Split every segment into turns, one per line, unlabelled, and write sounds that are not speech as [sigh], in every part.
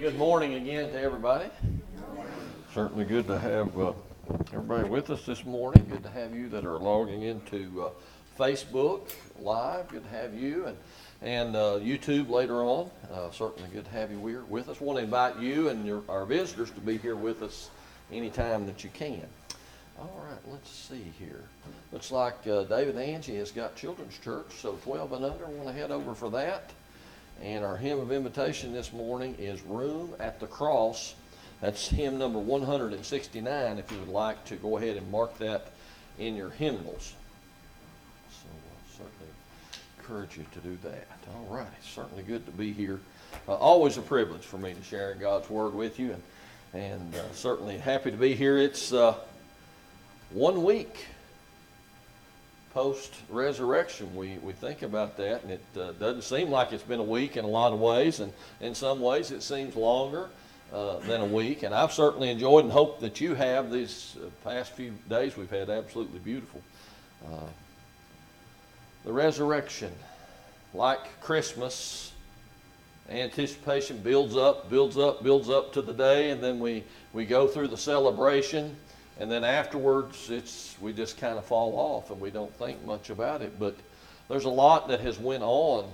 good morning again to everybody. Certainly good to have uh, everybody with us this morning. Good to have you that are logging into uh, Facebook Live. Good to have you and and uh, YouTube later on. Uh, certainly good to have you here with us. Want to invite you and your, our visitors to be here with us anytime that you can. All right, let's see here. Looks like uh, David Angie has got Children's Church, so 12 and under. Want to head over for that. And our hymn of invitation this morning is Room at the Cross. That's hymn number 169 if you would like to go ahead and mark that in your hymnals. So uh, certainly encourage you to do that. All right, it's certainly good to be here. Uh, always a privilege for me to share God's Word with you, and, and uh, certainly happy to be here. It's uh, one week post resurrection. We, we think about that, and it uh, doesn't seem like it's been a week in a lot of ways, and in some ways it seems longer uh, than a week. And I've certainly enjoyed and hope that you have these uh, past few days we've had absolutely beautiful. Uh, the resurrection, like Christmas, anticipation builds up, builds up, builds up to the day, and then we, we go through the celebration and then afterwards it's we just kind of fall off and we don't think much about it. But there's a lot that has went on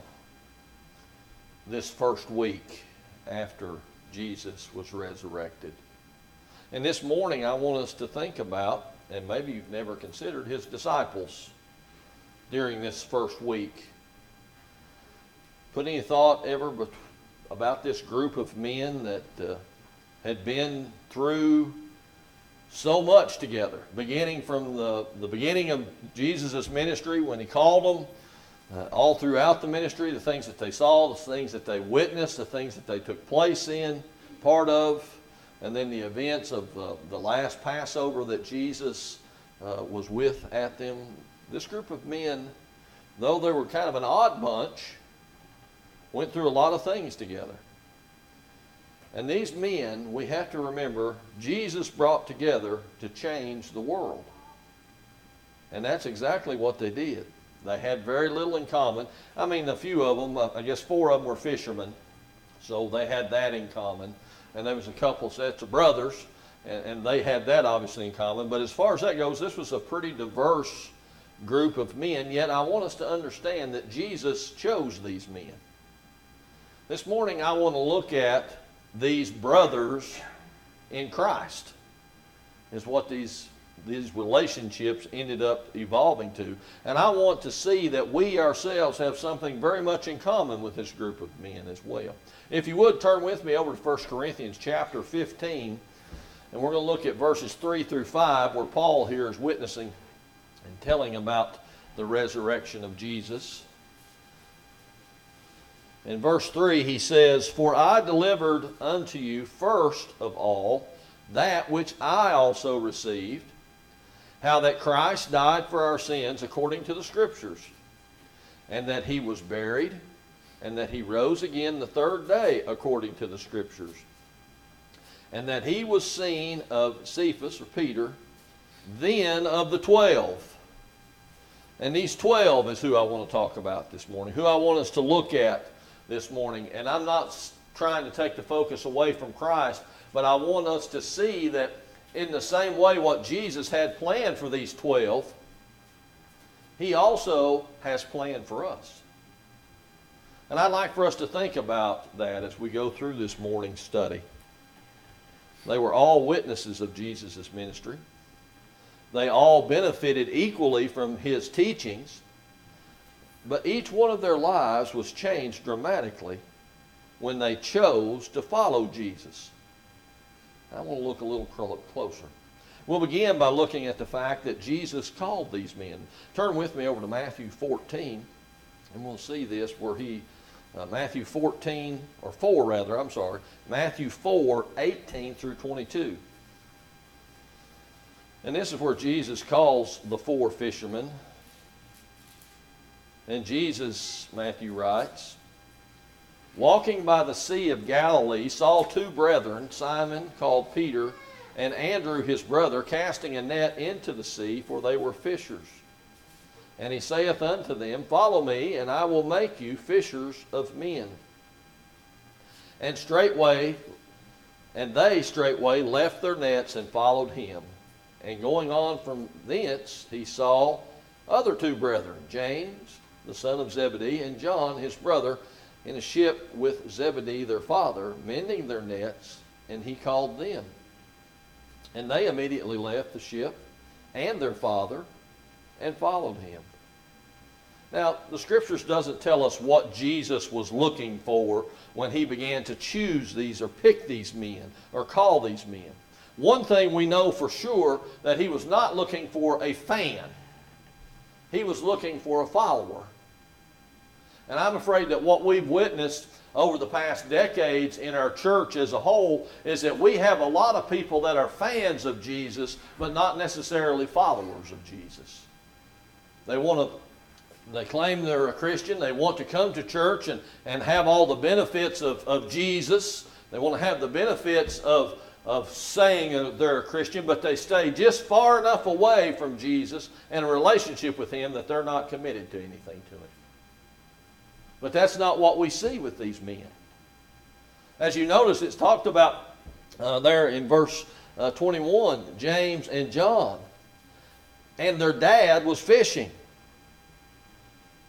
this first week after jesus was resurrected. And this morning i want us to think about and maybe you've never considered his disciples during this first week. Put any thought ever about this group of men that uh, had been through so much together, beginning from the, the beginning of Jesus' ministry when he called them, uh, all throughout the ministry, the things that they saw, the things that they witnessed, the things that they took place in, part of, and then the events of uh, the last Passover that Jesus uh, was with at them. This group of men, though they were kind of an odd bunch, went through a lot of things together. And these men, we have to remember, Jesus brought together to change the world. And that's exactly what they did. They had very little in common. I mean, a few of them, uh, I guess four of them were fishermen, so they had that in common. And there was a couple sets of brothers, and, and they had that obviously in common. But as far as that goes, this was a pretty diverse group of men. Yet I want us to understand that Jesus chose these men. This morning I want to look at these brothers in Christ, is what these these relationships ended up evolving to. And I want to see that we ourselves have something very much in common with this group of men as well. If you would turn with me over to 1 Corinthians chapter 15, and we're going to look at verses 3 through 5, where Paul here is witnessing and telling about the resurrection of Jesus. In verse 3, he says, For I delivered unto you first of all that which I also received, how that Christ died for our sins according to the Scriptures, and that he was buried, and that he rose again the third day according to the Scriptures, and that he was seen of Cephas or Peter, then of the twelve. And these twelve is who I want to talk about this morning, who I want us to look at this morning. And I'm not trying to take the focus away from Christ, but I want us to see that in the same way what Jesus had planned for these 12, he also has planned for us. And I'd like for us to think about that as we go through this morning's study. They were all witnesses of Jesus' ministry. They all benefited equally from his teachings. But each one of their lives was changed dramatically when they chose to follow Jesus. I want to look a little closer. We'll begin by looking at the fact that Jesus called these men. Turn with me over to Matthew 14, and we'll see this where he, uh, Matthew 14, or 4 rather, I'm sorry, Matthew 4, 18 through 22. And this is where Jesus calls the four fishermen and Jesus, Matthew writes, walking by the Sea of Galilee, saw two brethren, Simon called Peter, and Andrew his brother, casting a net into the sea, for they were fishers. And he saith unto them, Follow me, and I will make you fishers of men. And straightway, and they straightway left their nets and followed him. And going on from thence, he saw other two brethren, James, the son of Zebedee, and John, his brother, in a ship with Zebedee, their father, mending their nets, and he called them. And they immediately left the ship and their father and followed him. Now, the scriptures doesn't tell us what Jesus was looking for when he began to choose these or pick these men or call these men. One thing we know for sure that he was not looking for a fan. He was looking for a follower. And I'm afraid that what we've witnessed over the past decades in our church as a whole is that we have a lot of people that are fans of Jesus, but not necessarily followers of Jesus. They want to they claim they're a Christian. They want to come to church and, and have all the benefits of, of Jesus. They want to have the benefits of, of saying they're a Christian, but they stay just far enough away from Jesus and a relationship with Him that they're not committed to anything to Him. But that's not what we see with these men. As you notice, it's talked about uh, there in verse uh, 21 James and John. And their dad was fishing.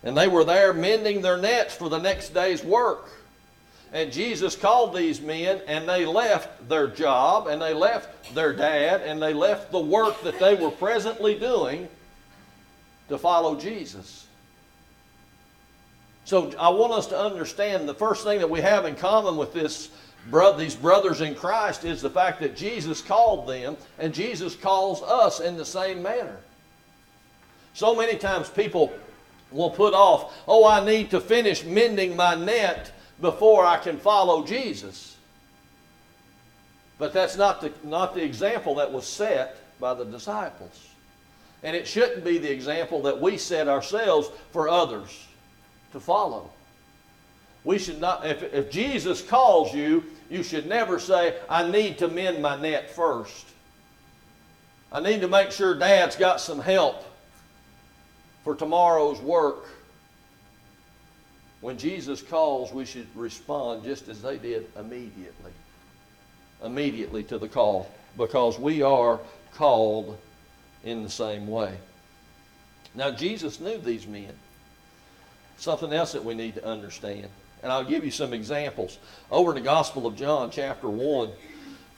And they were there mending their nets for the next day's work. And Jesus called these men, and they left their job, and they left their dad, and they left the work that they were presently doing to follow Jesus. So I want us to understand the first thing that we have in common with this these brothers in Christ is the fact that Jesus called them, and Jesus calls us in the same manner. So many times people will put off, oh, I need to finish mending my net before I can follow Jesus. But that's not the, not the example that was set by the disciples. And it shouldn't be the example that we set ourselves for others to follow. We should not, if, if Jesus calls you, you should never say, I need to mend my net first. I need to make sure dad's got some help for tomorrow's work. When Jesus calls, we should respond just as they did immediately. Immediately to the call, because we are called in the same way. Now, Jesus knew these men. Something else that we need to understand. And I'll give you some examples. Over in the Gospel of John, chapter 1,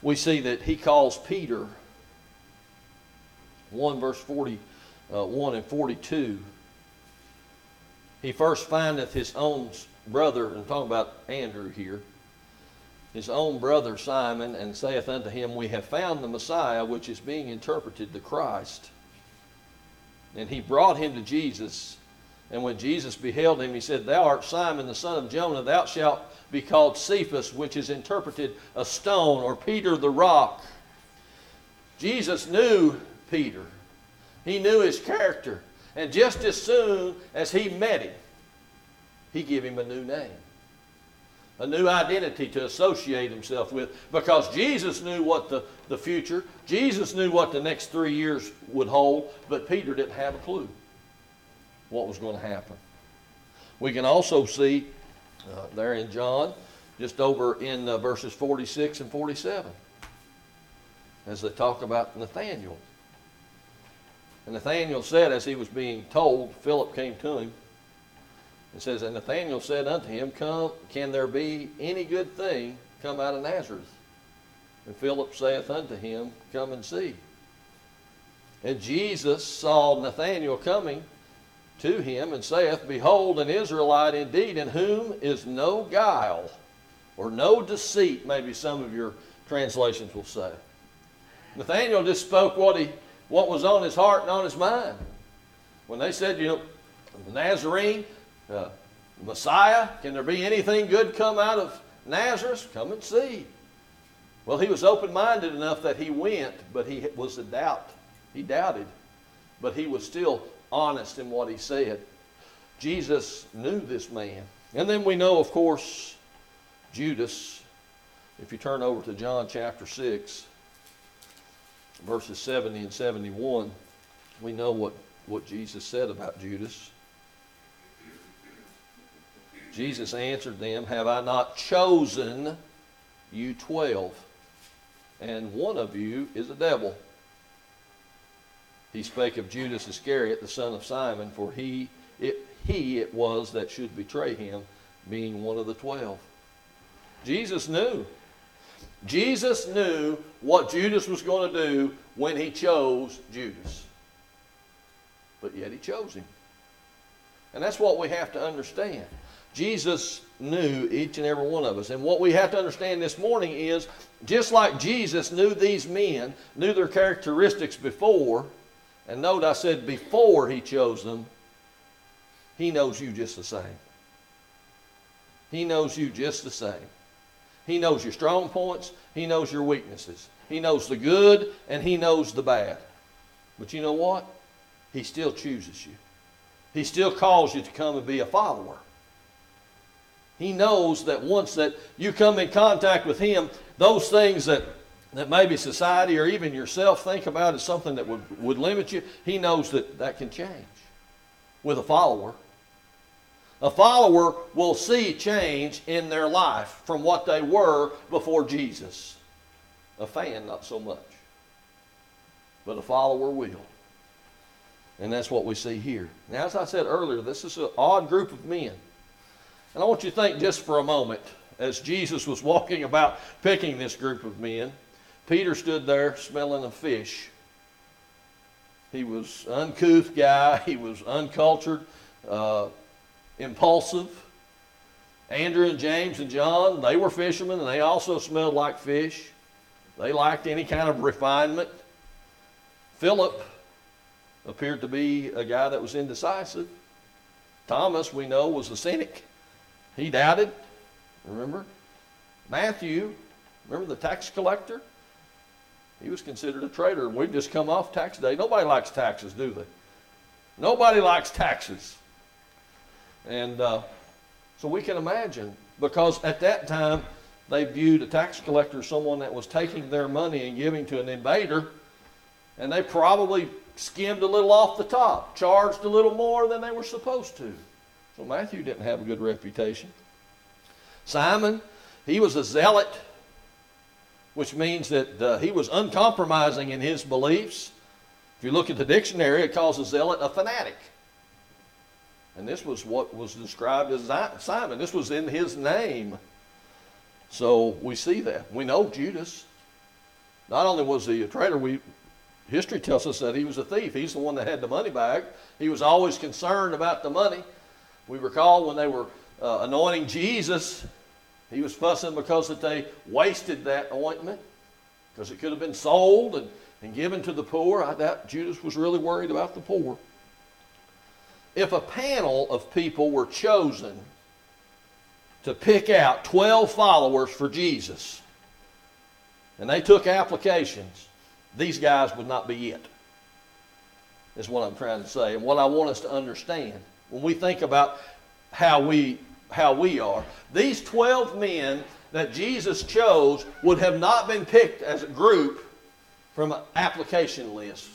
we see that he calls Peter, 1 verse 40 uh, 1 and 42, he first findeth his own brother, and talking about Andrew here, his own brother Simon, and saith unto him, We have found the Messiah, which is being interpreted the Christ. And he brought him to Jesus. And when Jesus beheld him, he said, Thou art Simon, the son of Jonah, thou shalt be called Cephas, which is interpreted a stone, or Peter the rock. Jesus knew Peter. He knew his character. And just as soon as he met him, he gave him a new name, a new identity to associate himself with. Because Jesus knew what the, the future, Jesus knew what the next three years would hold, but Peter didn't have a clue what was going to happen. We can also see uh, there in John, just over in uh, verses 46 and 47, as they talk about Nathaniel. And Nathanael said, as he was being told, Philip came to him. and says, And Nathanael said unto him, Come, can there be any good thing come out of Nazareth? And Philip saith unto him, Come and see. And Jesus saw Nathanael coming to him and saith, Behold, an Israelite indeed, in whom is no guile or no deceit, maybe some of your translations will say. Nathanael just spoke what he what was on his heart and on his mind. When they said, you know, Nazarene, uh, Messiah, can there be anything good come out of Nazareth? Come and see. Well, he was open minded enough that he went, but he was a doubt. He doubted, but he was still honest in what he said. Jesus knew this man. And then we know, of course, Judas. If you turn over to John chapter 6, verses 70 and 71, we know what, what Jesus said about Judas. Jesus answered them, Have I not chosen you twelve, and one of you is a devil. He spake of Judas Iscariot, the son of Simon, for he it, he it was that should betray him, being one of the twelve. Jesus knew. Jesus knew what Judas was going to do when he chose Judas. But yet he chose him. And that's what we have to understand. Jesus knew each and every one of us. And what we have to understand this morning is just like Jesus knew these men, knew their characteristics before, and note I said before he chose them, he knows you just the same. He knows you just the same. He knows your strong points, he knows your weaknesses. He knows the good and he knows the bad. But you know what? He still chooses you. He still calls you to come and be a follower. He knows that once that you come in contact with him, those things that, that maybe society or even yourself think about as something that would, would limit you, he knows that that can change with a follower. A follower will see change in their life from what they were before Jesus. A fan, not so much. But a follower will. And that's what we see here. Now, as I said earlier, this is an odd group of men. And I want you to think just for a moment, as Jesus was walking about picking this group of men, Peter stood there smelling a fish. He was uncouth guy. He was uncultured, uh, impulsive. Andrew and James and John, they were fishermen and they also smelled like fish. They liked any kind of refinement. Philip appeared to be a guy that was indecisive. Thomas, we know, was a cynic. He doubted. Remember? Matthew, remember the tax collector? He was considered a traitor, and we've just come off tax day. Nobody likes taxes, do they? Nobody likes taxes. And uh, so we can imagine, because at that time, they viewed a tax collector as someone that was taking their money and giving to an invader, and they probably skimmed a little off the top, charged a little more than they were supposed to. So Matthew didn't have a good reputation. Simon, he was a zealot, which means that uh, he was uncompromising in his beliefs. If you look at the dictionary, it calls a zealot a fanatic. And this was what was described as Simon. This was in his name. So we see that. We know Judas. Not only was he a traitor, we, history tells us that he was a thief. He's the one that had the money bag. He was always concerned about the money. We recall when they were uh, anointing Jesus, he was fussing because that they wasted that ointment because it could have been sold and, and given to the poor. I doubt Judas was really worried about the poor. If a panel of people were chosen to pick out 12 followers for Jesus, and they took applications, these guys would not be it, is what I'm trying to say. And what I want us to understand when we think about how we, how we are, these 12 men that Jesus chose would have not been picked as a group from an application list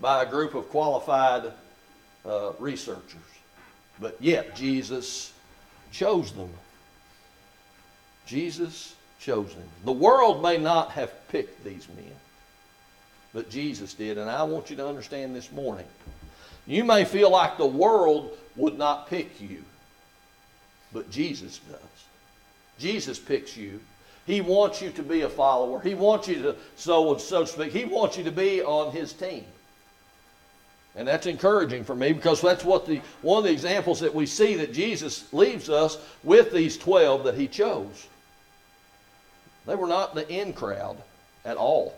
by a group of qualified uh, researchers. But yet, Jesus chose them. Jesus chose them. The world may not have picked these men, but Jesus did. And I want you to understand this morning. You may feel like the world would not pick you, but Jesus does. Jesus picks you. He wants you to be a follower. He wants you to, so, and so speak, he wants you to be on his team. And that's encouraging for me because that's what the one of the examples that we see that Jesus leaves us with these 12 that he chose. They were not the in crowd at all.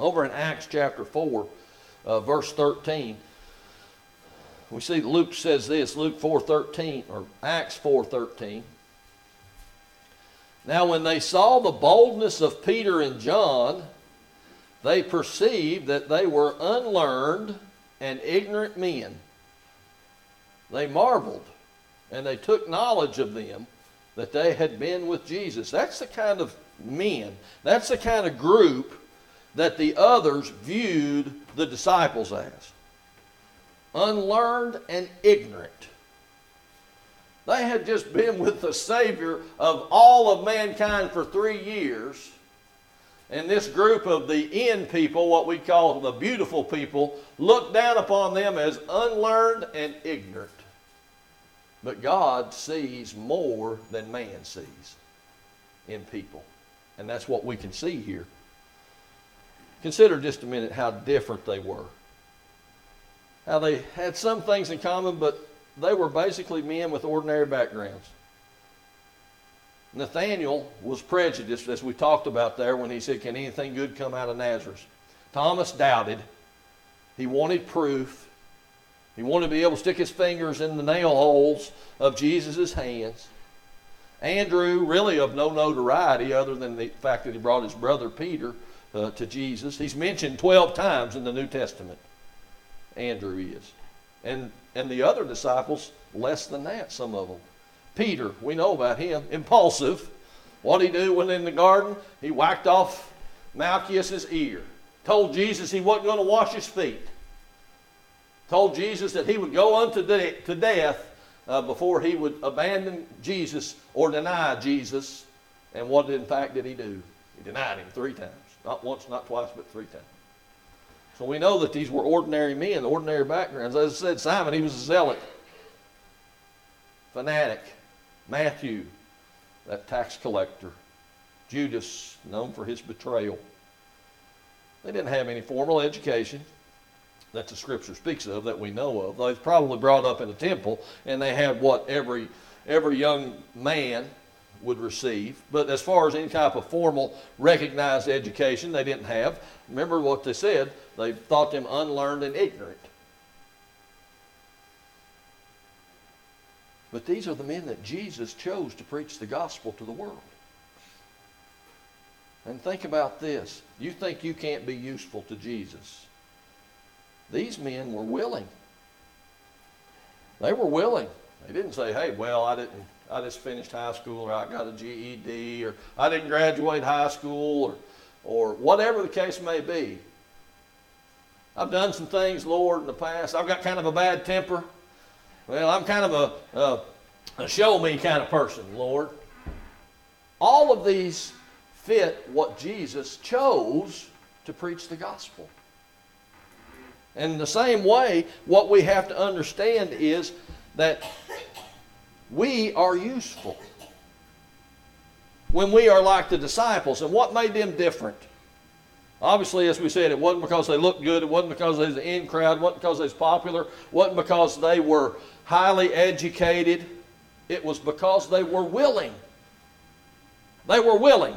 Over in Acts chapter 4, uh, verse 13, we see Luke says this, Luke 4:13 or Acts 4:13. Now when they saw the boldness of Peter and John, they perceived that they were unlearned and ignorant men. They marveled and they took knowledge of them that they had been with Jesus. That's the kind of men, that's the kind of group that the others viewed the disciples as unlearned and ignorant. They had just been with the Savior of all of mankind for three years. And this group of the end people, what we call the beautiful people, looked down upon them as unlearned and ignorant. But God sees more than man sees in people. And that's what we can see here. Consider just a minute how different they were. How they had some things in common, but they were basically men with ordinary backgrounds. Nathaniel was prejudiced, as we talked about there, when he said, Can anything good come out of Nazareth? Thomas doubted. He wanted proof. He wanted to be able to stick his fingers in the nail holes of Jesus' hands. Andrew, really of no notoriety other than the fact that he brought his brother Peter uh, to Jesus. He's mentioned 12 times in the New Testament. Andrew is. And, and the other disciples, less than that, some of them. Peter, we know about him, impulsive. What did he do when in the garden? He whacked off Malchus's ear. Told Jesus he wasn't going to wash his feet. Told Jesus that he would go unto de- to death uh, before he would abandon Jesus or deny Jesus. And what in fact did he do? He denied him three times. Not once, not twice, but three times. So we know that these were ordinary men, ordinary backgrounds. As I said, Simon, he was a zealot, fanatic. Matthew, that tax collector. Judas, known for his betrayal. They didn't have any formal education that the scripture speaks of that we know of. They was probably brought up in a temple and they had what every every young man would receive. But as far as any type of formal recognized education, they didn't have. Remember what they said? They thought them unlearned and ignorant. But these are the men that Jesus chose to preach the gospel to the world. And think about this. You think you can't be useful to Jesus. These men were willing. They were willing. They didn't say, hey, well, I didn't I just finished high school or I got a GED or I didn't graduate high school or or whatever the case may be. I've done some things, Lord, in the past. I've got kind of a bad temper. Well, I'm kind of a, a, a show me kind of person, Lord. All of these fit what Jesus chose to preach the gospel. And in the same way, what we have to understand is that we are useful when we are like the disciples. And what made them different? Obviously, as we said, it wasn't because they looked good, it wasn't because they was the in crowd, it wasn't because they was popular, it wasn't because they were highly educated. It was because they were willing. They were willing.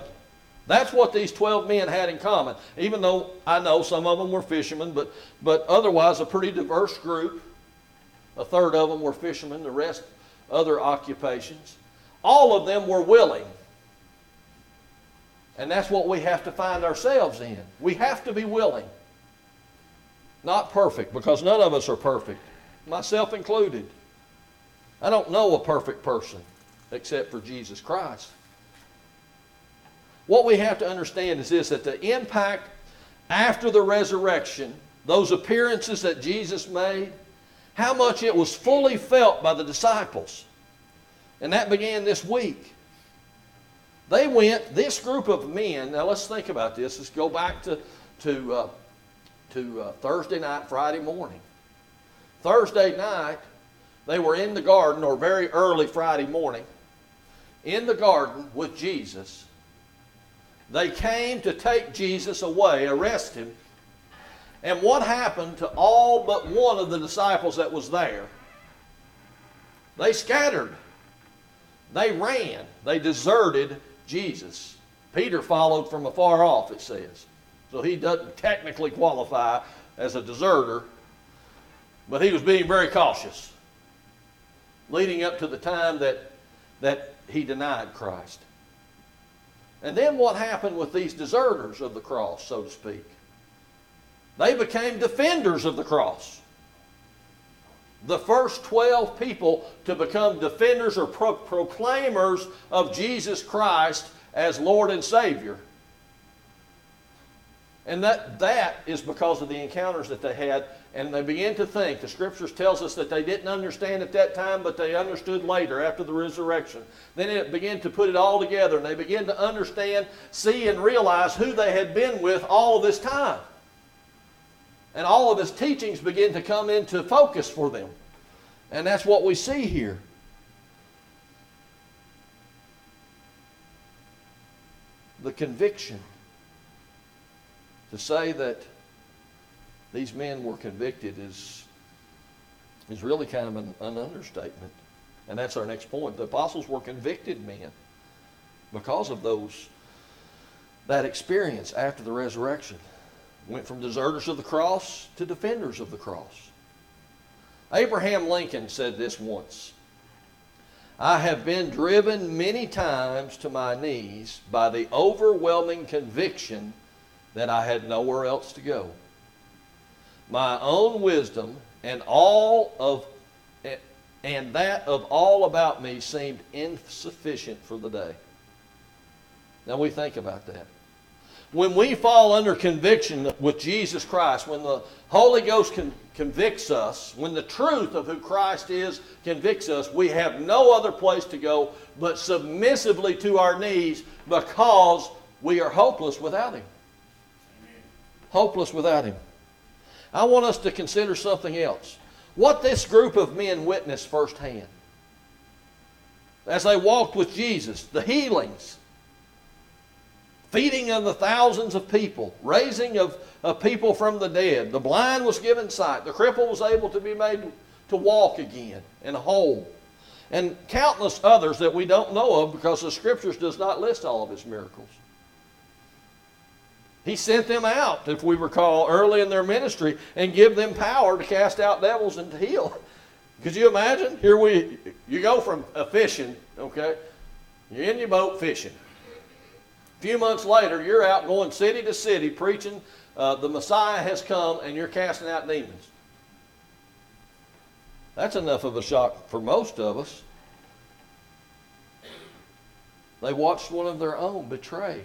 That's what these 12 men had in common. Even though I know some of them were fishermen, but, but otherwise a pretty diverse group. A third of them were fishermen, the rest other occupations. All of them were willing. And that's what we have to find ourselves in. We have to be willing. Not perfect, because none of us are perfect, myself included. I don't know a perfect person except for Jesus Christ. What we have to understand is this that the impact after the resurrection, those appearances that Jesus made, how much it was fully felt by the disciples. And that began this week. They went, this group of men, now let's think about this. Let's go back to, to, uh, to uh, Thursday night, Friday morning. Thursday night, they were in the garden, or very early Friday morning, in the garden with Jesus. They came to take Jesus away, arrest him. And what happened to all but one of the disciples that was there? They scattered. They ran. They deserted Jesus. Peter followed from afar off, it says. So he doesn't technically qualify as a deserter, but he was being very cautious leading up to the time that, that he denied Christ. And then what happened with these deserters of the cross, so to speak? They became defenders of the cross the first 12 people to become defenders or pro- proclaimers of Jesus Christ as Lord and Savior. And that, that is because of the encounters that they had. And they began to think. The scriptures tells us that they didn't understand at that time, but they understood later after the resurrection. Then it began to put it all together, and they began to understand, see, and realize who they had been with all this time. And all of his teachings begin to come into focus for them. And that's what we see here. The conviction to say that these men were convicted is, is really kind of an, an understatement. And that's our next point. The apostles were convicted men because of those that experience after the resurrection. Went from deserters of the cross to defenders of the cross. Abraham Lincoln said this once I have been driven many times to my knees by the overwhelming conviction that I had nowhere else to go. My own wisdom and all of and that of all about me seemed insufficient for the day. Now we think about that. When we fall under conviction with Jesus Christ, when the Holy Ghost con- convicts us, when the truth of who Christ is convicts us, we have no other place to go but submissively to our knees because we are hopeless without Him hopeless without him. I want us to consider something else. What this group of men witnessed firsthand as they walked with Jesus, the healings, feeding of the thousands of people, raising of, of people from the dead. The blind was given sight. The cripple was able to be made to walk again and whole. And countless others that we don't know of because the scriptures does not list all of his miracles. He sent them out, if we recall, early in their ministry and give them power to cast out devils and to heal. [laughs] Could you imagine? Here we, you go from a fishing, okay? You're in your boat fishing. A few months later, you're out going city to city preaching uh, the Messiah has come and you're casting out demons. That's enough of a shock for most of us. They watched one of their own betray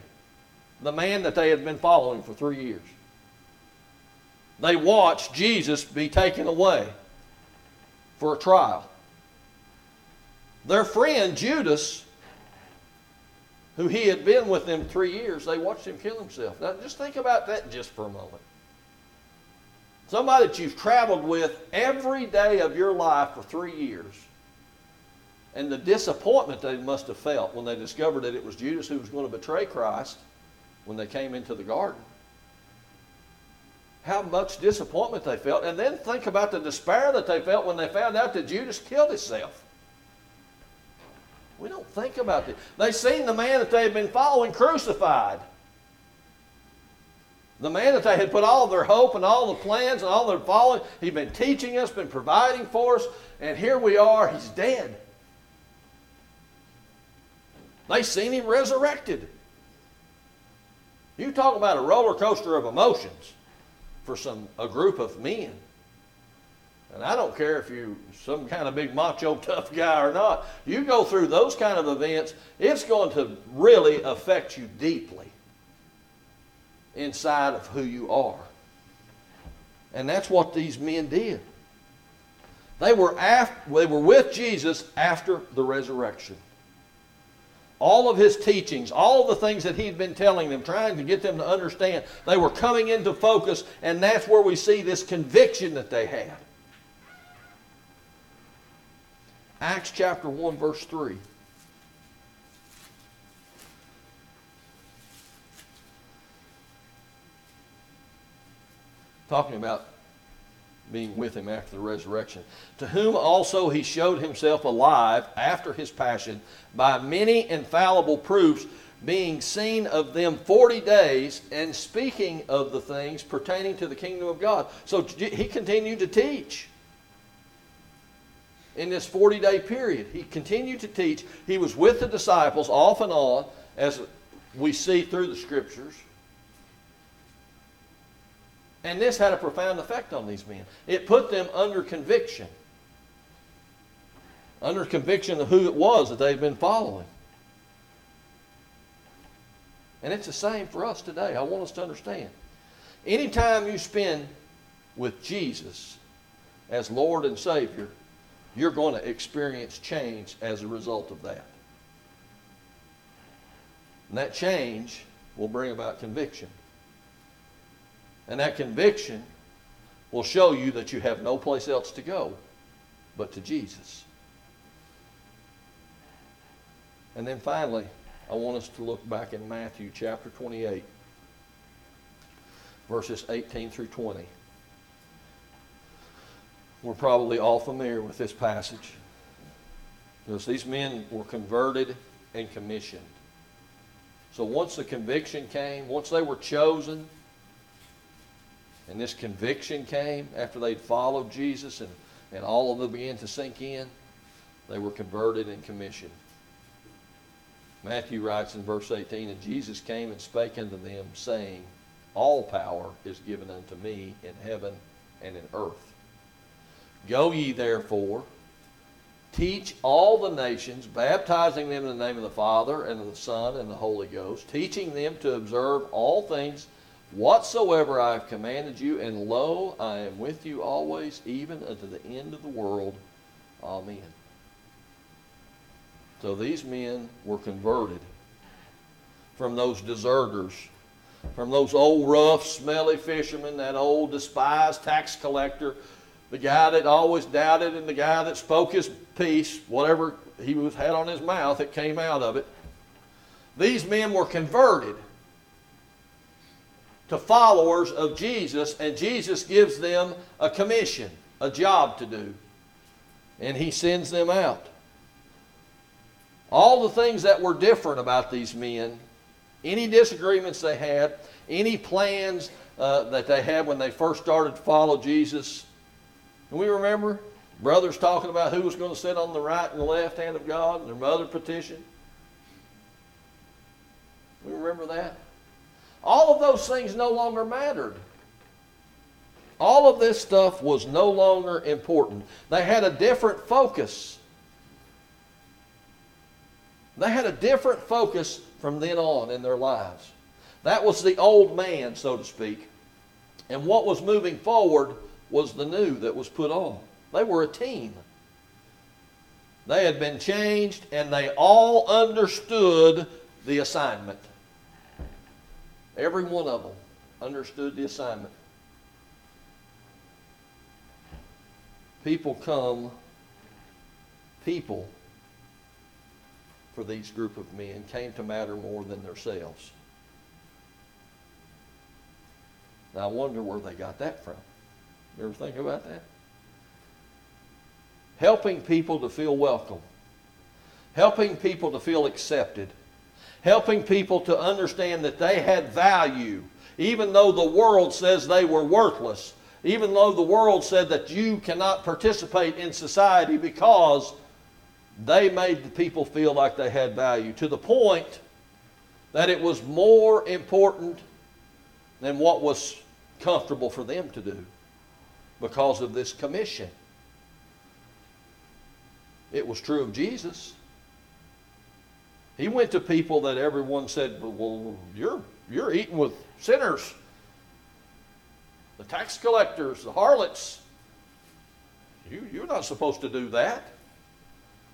the man that they had been following for three years. They watched Jesus be taken away for a trial. Their friend Judas, who he had been with them three years, they watched him kill himself. Now, just think about that just for a moment. Somebody that you've traveled with every day of your life for three years, and the disappointment they must have felt when they discovered that it was Judas who was going to betray Christ when they came into the garden. How much disappointment they felt. And then think about the despair that they felt when they found out that Judas killed himself. We don't think about it. They seen the man that they had been following crucified. The man that they had put all their hope and all the plans and all their following, he'd been teaching us, been providing for us, and here we are, he's dead. They seen him resurrected. You talk about a roller coaster of emotions for some a group of men. And I don't care if you're some kind of big macho tough guy or not. You go through those kind of events, it's going to really affect you deeply inside of who you are. And that's what these men did. They were, after, they were with Jesus after the resurrection all of his teachings, all the things that he'd been telling them, trying to get them to understand, they were coming into focus, and that's where we see this conviction that they had. Acts chapter 1, verse 3. Talking about being with him after the resurrection, to whom also he showed himself alive after his passion by many infallible proofs, being seen of them 40 days and speaking of the things pertaining to the kingdom of God. So he continued to teach in this 40 day period. He continued to teach. He was with the disciples off and on, as we see through the scriptures. And this had a profound effect on these men. It put them under conviction. Under conviction of who it was that they've been following. And it's the same for us today. I want us to understand. Anytime you spend with Jesus as Lord and Savior, you're going to experience change as a result of that. And that change will bring about conviction. And that conviction will show you that you have no place else to go but to Jesus. And then finally, I want us to look back in Matthew chapter 28, verses 18 through 20. We're probably all familiar with this passage because these men were converted and commissioned. So once the conviction came, once they were chosen, and this conviction came after they'd followed Jesus and, and all of them began to sink in, they were converted and commissioned. Matthew writes in verse 18, And Jesus came and spake unto them, saying, All power is given unto me in heaven and in earth. Go ye therefore, teach all the nations, baptizing them in the name of the Father and of the Son and the Holy Ghost, teaching them to observe all things whatsoever I have commanded you, and lo, I am with you always, even unto the end of the world. Amen. So these men were converted from those deserters, from those old rough, smelly fishermen, that old despised tax collector, the guy that always doubted, and the guy that spoke his piece, whatever he was, had on his mouth, it came out of it. These men were converted to followers of Jesus, and Jesus gives them a commission, a job to do, and he sends them out. All the things that were different about these men, any disagreements they had, any plans uh, that they had when they first started to follow Jesus. And we remember brothers talking about who was going to sit on the right and the left hand of God, and their mother petition. We remember that. All of those things no longer mattered. All of this stuff was no longer important. They had a different focus. They had a different focus from then on in their lives. That was the old man, so to speak. And what was moving forward was the new that was put on. They were a team. They had been changed and they all understood the assignment. Every one of them understood the assignment. People come, people for these group of men came to matter more than themselves. Now I wonder where they got that from. You ever think about that? Helping people to feel welcome. Helping people to feel accepted. Helping people to understand that they had value, even though the world says they were worthless. Even though the world said that you cannot participate in society because they made the people feel like they had value to the point that it was more important than what was comfortable for them to do because of this commission. It was true of Jesus. He went to people that everyone said, Well, you're, you're eating with sinners, the tax collectors, the harlots. You, you're not supposed to do that.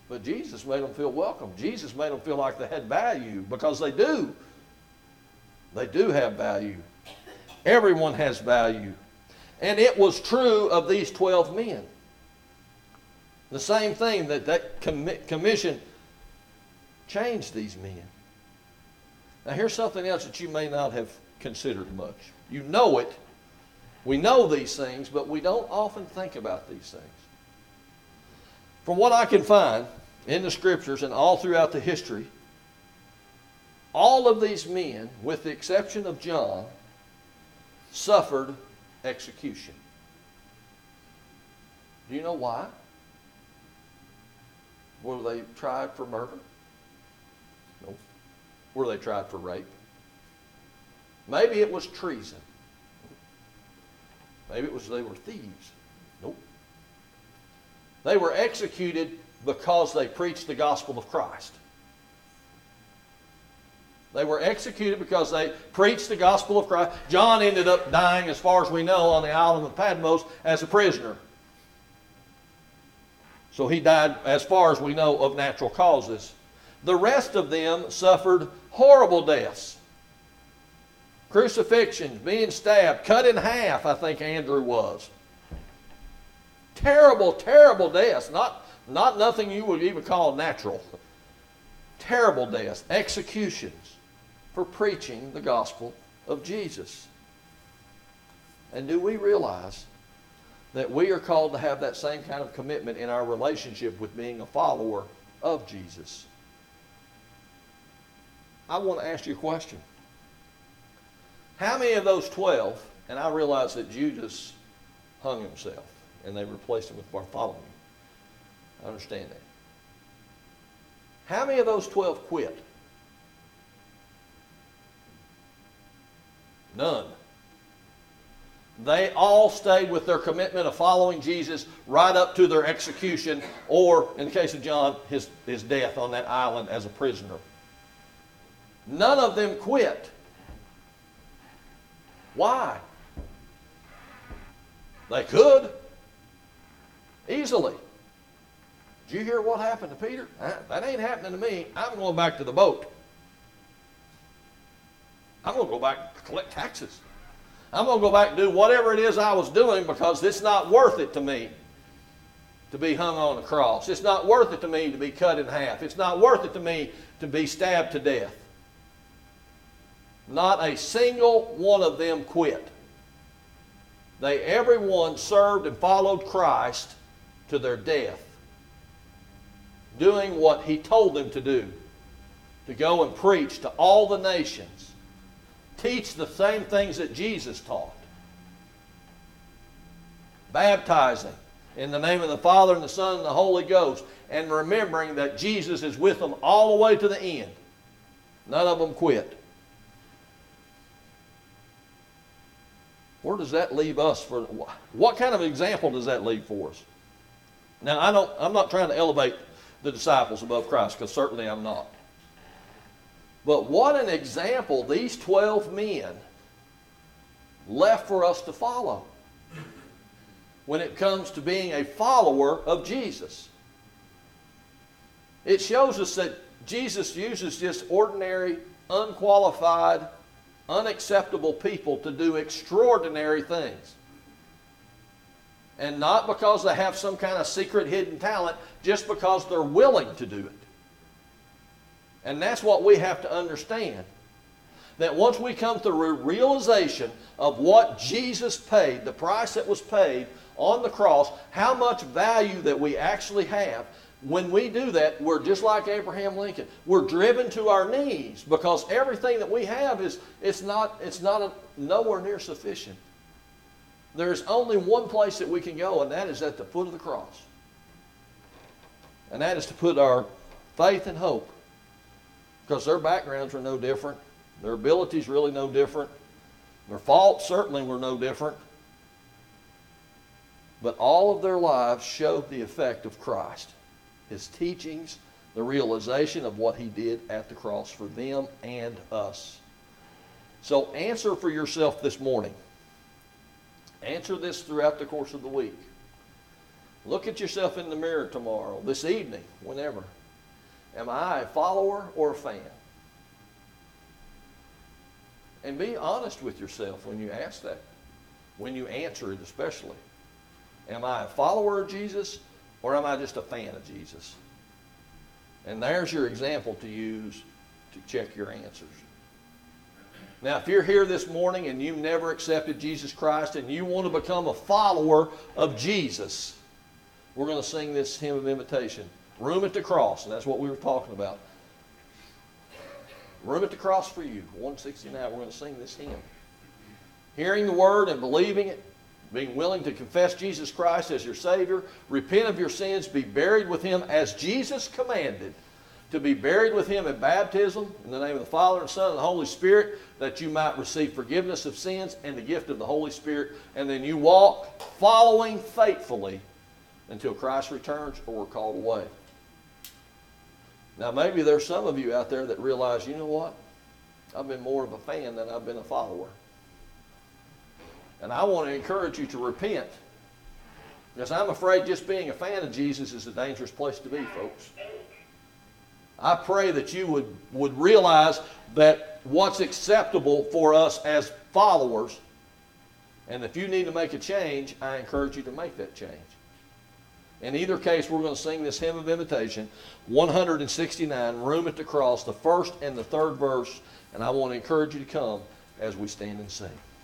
But Jesus made them feel welcome. Jesus made them feel like they had value because they do. They do have value. Everyone has value. And it was true of these 12 men. The same thing that that commission changed these men. Now, here's something else that you may not have considered much. You know it. We know these things, but we don't often think about these things. From what I can find, in the scriptures and all throughout the history, all of these men, with the exception of John, suffered execution. Do you know why? Were they tried for murder? No. Were they tried for rape? Maybe it was treason. Maybe it was they were thieves. Nope. They were executed because they preached the gospel of Christ. They were executed because they preached the gospel of Christ. John ended up dying, as far as we know, on the island of Patmos as a prisoner. So he died, as far as we know, of natural causes. The rest of them suffered horrible deaths crucifixions, being stabbed, cut in half, I think Andrew was. Terrible, terrible deaths. Not, not nothing you would even call natural. Terrible deaths, executions for preaching the gospel of Jesus. And do we realize that we are called to have that same kind of commitment in our relationship with being a follower of Jesus? I want to ask you a question. How many of those 12, and I realize that Judas hung himself and they replaced him with Bartholomew. I understand that. How many of those 12 quit? None. They all stayed with their commitment of following Jesus right up to their execution, or in the case of John, his, his death on that island as a prisoner. None of them quit. Why? They could. Easily. Did you hear what happened to Peter? That ain't happening to me. I'm going back to the boat. I'm going to go back and collect taxes. I'm going to go back and do whatever it is I was doing because it's not worth it to me to be hung on a cross. It's not worth it to me to be cut in half. It's not worth it to me to be stabbed to death. Not a single one of them quit. They, everyone served and followed Christ to their death, doing what he told them to do to go and preach to all the nations, teach the same things that Jesus taught, baptizing in the name of the Father and the Son and the Holy Ghost, and remembering that Jesus is with them all the way to the end. None of them quit. Where does that leave us for what kind of example does that leave for us? Now, I don't, I'm not trying to elevate the disciples above Christ, because certainly I'm not. But what an example these 12 men left for us to follow when it comes to being a follower of Jesus. It shows us that Jesus uses just ordinary, unqualified, unacceptable people to do extraordinary things and not because they have some kind of secret hidden talent, just because they're willing to do it. And that's what we have to understand. That once we come to realization of what Jesus paid, the price that was paid on the cross, how much value that we actually have, when we do that, we're just like Abraham Lincoln. We're driven to our knees because everything that we have is it's not it's not a, nowhere near sufficient. There's only one place that we can go, and that is at the foot of the cross. And that is to put our faith and hope. Because their backgrounds are no different. Their abilities really no different. Their faults certainly were no different. But all of their lives showed the effect of Christ. His teachings, the realization of what he did at the cross for them and us. So answer for yourself this morning. Answer this throughout the course of the week. Look at yourself in the mirror tomorrow, this evening, whenever. Am I a follower or a fan? And be honest with yourself when you ask that, when you answer it especially. Am I a follower of Jesus or am I just a fan of Jesus? And there's your example to use to check your answers. Now, if you're here this morning and you've never accepted Jesus Christ and you want to become a follower of Jesus, we're going to sing this hymn of invitation Room at the Cross, and that's what we were talking about. Room at the Cross for you, 169. We're going to sing this hymn. Hearing the word and believing it, being willing to confess Jesus Christ as your Savior, repent of your sins, be buried with Him as Jesus commanded to be buried with him in baptism in the name of the Father and Son and the Holy Spirit, that you might receive forgiveness of sins and the gift of the Holy Spirit, and then you walk following faithfully until Christ returns or we're called away. Now, maybe there's some of you out there that realize, you know what? I've been more of a fan than I've been a follower. And I want to encourage you to repent. Because I'm afraid just being a fan of Jesus is a dangerous place to be, folks. I pray that you would, would realize that what's acceptable for us as followers, and if you need to make a change, I encourage you to make that change. In either case, we're going to sing this hymn of invitation, 169, Room at the Cross, the first and the third verse, and I want to encourage you to come as we stand and sing.